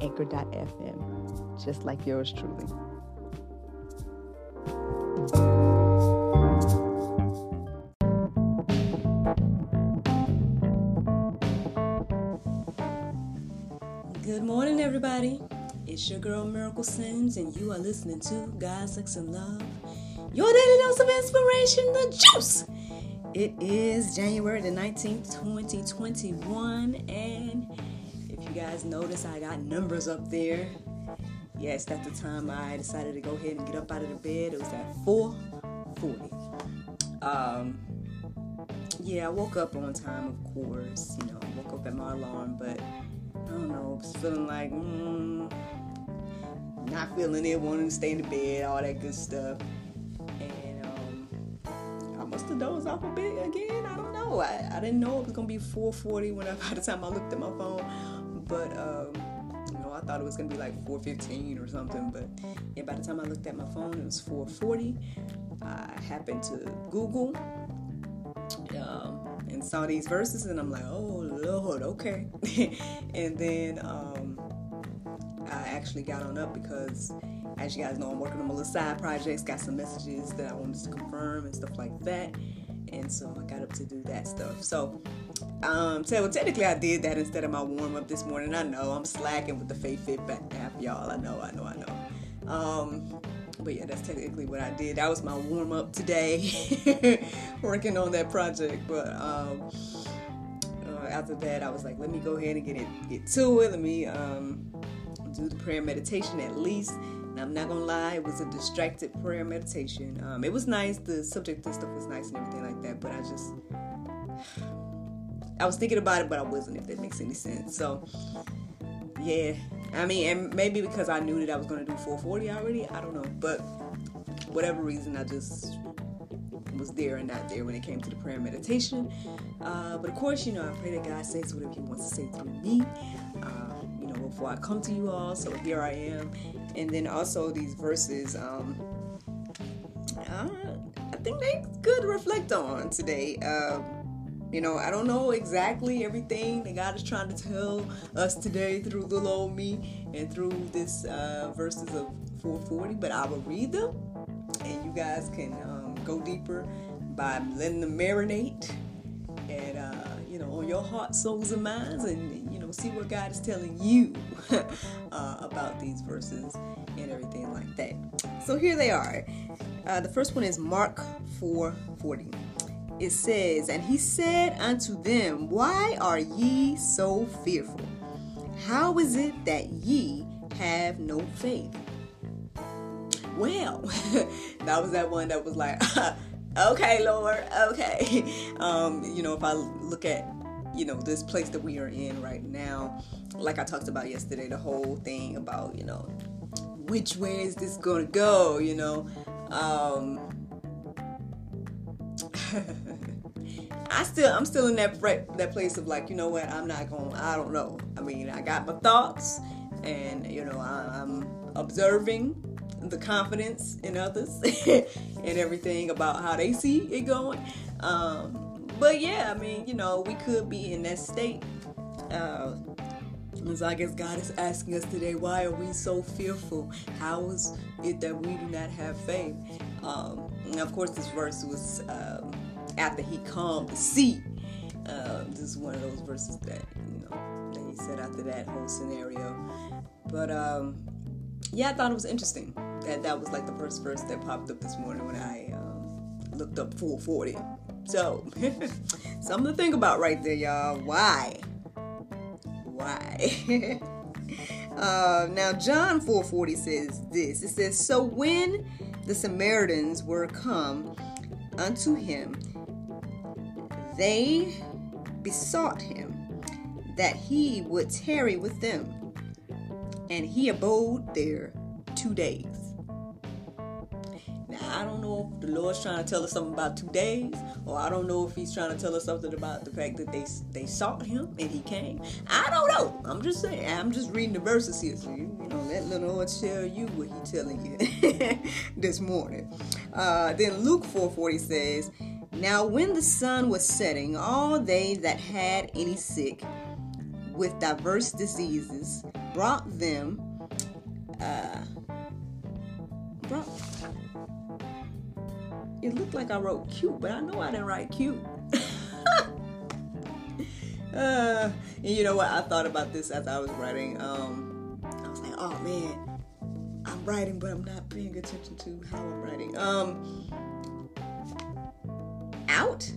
anchor.fm, just like yours truly. Good morning, everybody. It's your girl Miracle Sims, and you are listening to God, Sex, and Love, your daily dose of inspiration, the juice. It is January the 19th, 2021, and you guys notice I got numbers up there. Yes, at the time I decided to go ahead and get up out of the bed. It was at 4:40. Um, yeah, I woke up on time, of course. You know, I woke up at my alarm, but I don't know. I was feeling like, mm, not feeling it, wanting to stay in the bed, all that good stuff. And um, I must have dozed off a bit again. I don't know. I, I didn't know it was gonna be 4:40 when I, by the time I looked at my phone but um, you know, I thought it was gonna be like 4:15 or something. But yeah, by the time I looked at my phone, it was 4:40. I happened to Google um, and saw these verses, and I'm like, oh Lord, okay. and then um, I actually got on up because, as you guys know, I'm working on my little side projects. Got some messages that I wanted to confirm and stuff like that and so I got up to do that stuff. So, um, so well, technically I did that instead of my warm up this morning. I know I'm slacking with the Faith Fit app, y'all. I know, I know, I know. Um, but yeah, that's technically what I did. That was my warm up today, working on that project. But um, uh, after that, I was like, let me go ahead and get it, get to it. Let me um, do the prayer meditation at least. And I'm not gonna lie, it was a distracted prayer meditation. Um, it was nice, the subject and stuff was nice and everything like that, but I just I was thinking about it, but I wasn't, if that makes any sense. So yeah. I mean, and maybe because I knew that I was gonna do 440 already, I don't know. But whatever reason, I just was there and not there when it came to the prayer and meditation. Uh, but of course, you know, I pray that God says whatever He wants to say through me. Uh, you know, before I come to you all. So here I am and then also these verses um uh, i think they could reflect on today um you know, I don't know exactly everything that God is trying to tell us today through little old me and through this uh, verses of 440, but I will read them and you guys can um, go deeper by letting them marinate and, uh, you know, on your heart, souls, and minds, and, you know, see what God is telling you uh, about these verses and everything like that. So here they are. Uh, the first one is Mark 4:40. It says, "And he said unto them, Why are ye so fearful? How is it that ye have no faith?" Well, that was that one that was like, "Okay, Lord, okay." Um, you know, if I look at you know this place that we are in right now like i talked about yesterday the whole thing about you know which way is this gonna go you know um I still I'm still in that that place of like you know what I'm not going I don't know I mean I got my thoughts and you know I, am observing the confidence in others and everything about how they see it going um, but yeah I mean you know we could be in that state uh, so I guess God is asking us today, why are we so fearful? How is it that we do not have faith? Um, and of course, this verse was um, after he calmed the sea. Uh, this is one of those verses that you know that he said after that whole scenario. But um, yeah, I thought it was interesting that that was like the first verse that popped up this morning when I um, looked up 440. So something to think about right there, y'all. Why? why. uh, now John 4:40 says this. It says, "So when the Samaritans were come unto him, they besought him that he would tarry with them. and he abode there two days. Now, I don't know if the Lord's trying to tell us something about two days, or I don't know if He's trying to tell us something about the fact that they they sought Him and He came. I don't know. I'm just saying. I'm just reading the verses here, so you, you know, let the Lord tell you what He's telling you this morning. Uh, then Luke 4:40 says, "Now when the sun was setting, all they that had any sick with diverse diseases brought them." Uh, brought it looked like I wrote cute, but I know I didn't write cute. uh, and you know what? I thought about this as I was writing. Um, I was like, oh man, I'm writing, but I'm not paying attention to how I'm writing. Um, out?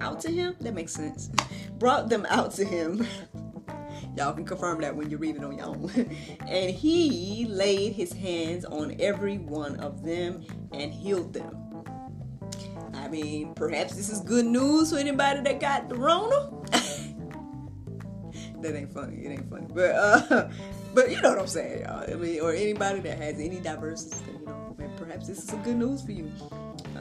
Out to him? That makes sense. Brought them out to him. Y'all can confirm that when you read it on your own. and he laid his hands on every one of them and healed them. I mean, perhaps this is good news for anybody that got the Rona. that ain't funny. It ain't funny. But uh, but you know what I'm saying, y'all. I mean, or anybody that has any diversity, you know, perhaps this is some good news for you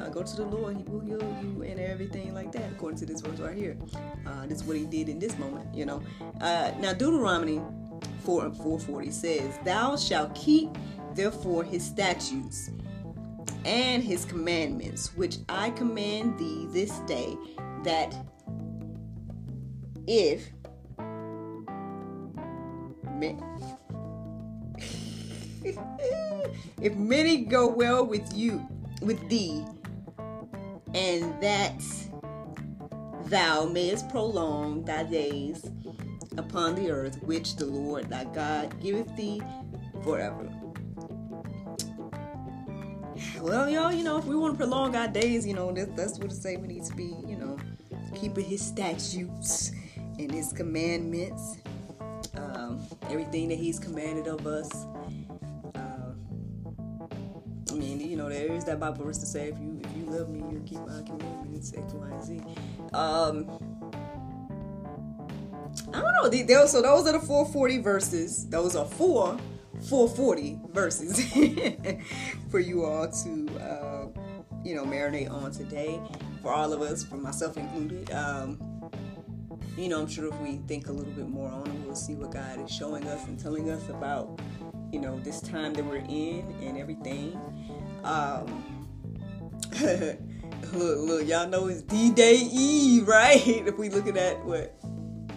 uh, go to the Lord, He will heal you and everything like that, according to this verse right here. Uh, this is what He did in this moment, you know. Uh, now, Deuteronomy 4 and 440 says, Thou shalt keep therefore His statutes and His commandments, which I command thee this day, that if if many go well with you with thee and that thou mayest prolong thy days upon the earth, which the Lord thy God giveth thee forever. Well, y'all, you know, if we want to prolong our days, you know, that, that's what say we need to be, you know, keeping his statutes and his commandments, um, everything that he's commanded of us. Uh, I mean, you know, there is that Bible verse to say, if you love me, you keep my X, Y, and Z. Um, I don't know. They, they, so those are the 440 verses. Those are four 440 verses for you all to, uh, you know, marinate on today. For all of us, for myself included. Um, you know, I'm sure if we think a little bit more on it, we'll see what God is showing us and telling us about, you know, this time that we're in and everything. Um, look, look, y'all know it's D-Day Eve, right? If we looking at what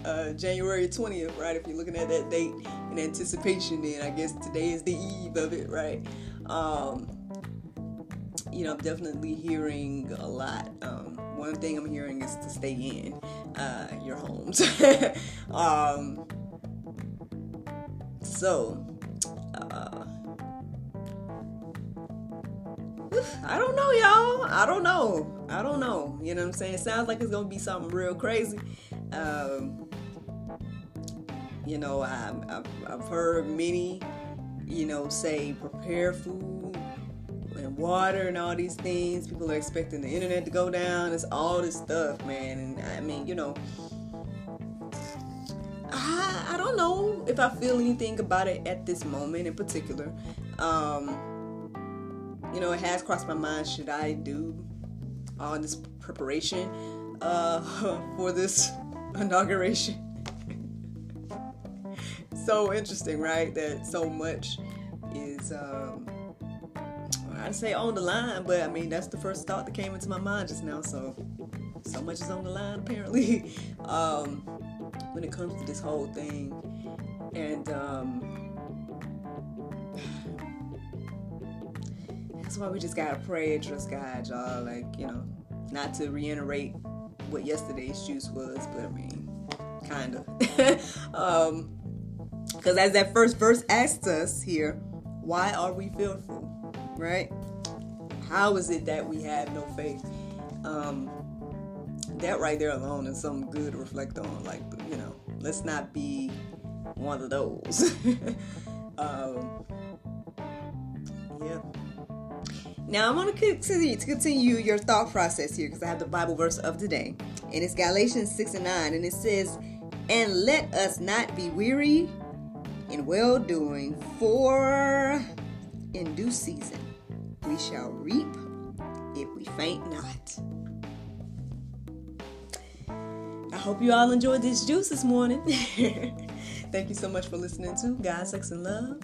uh, January 20th, right? If you're looking at that date in anticipation, then I guess today is the eve of it, right? Um, you know, I'm definitely hearing a lot. Um, one thing I'm hearing is to stay in uh, your homes. um, so, I don't know, y'all. I don't know. I don't know. You know what I'm saying? It sounds like it's gonna be something real crazy. Um, you know, I, I've, I've heard many, you know, say prepare food and water and all these things. People are expecting the internet to go down. It's all this stuff, man. And I mean, you know, I, I don't know if I feel anything about it at this moment in particular. Um, you know, it has crossed my mind should I do all this preparation uh, for this inauguration? so interesting, right? That so much is, um, I'd say on the line, but I mean, that's the first thought that came into my mind just now. So, so much is on the line apparently um, when it comes to this whole thing. And, um, that's why we just gotta pray and trust God, y'all. Like, you know, not to reiterate what yesterday's juice was, but I mean, kinda. um, because as that first verse asks us here, why are we fearful? Right? How is it that we have no faith? Um, that right there alone is something good to reflect on. Like, you know, let's not be one of those. um, yeah. Now I'm to continue to continue your thought process here because I have the Bible verse of today, and it's Galatians 6 and 9, and it says, And let us not be weary in well doing, for in due season we shall reap if we faint not. I hope you all enjoyed this juice this morning. Thank you so much for listening to God, Sex, and Love.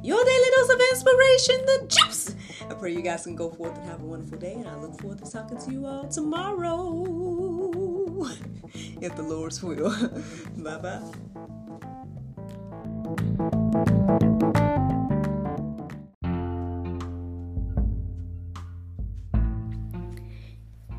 Your daily dose of inspiration, the juice. I pray you guys can go forth and have a wonderful day, and I look forward to talking to you all tomorrow. if the Lord's will. bye bye.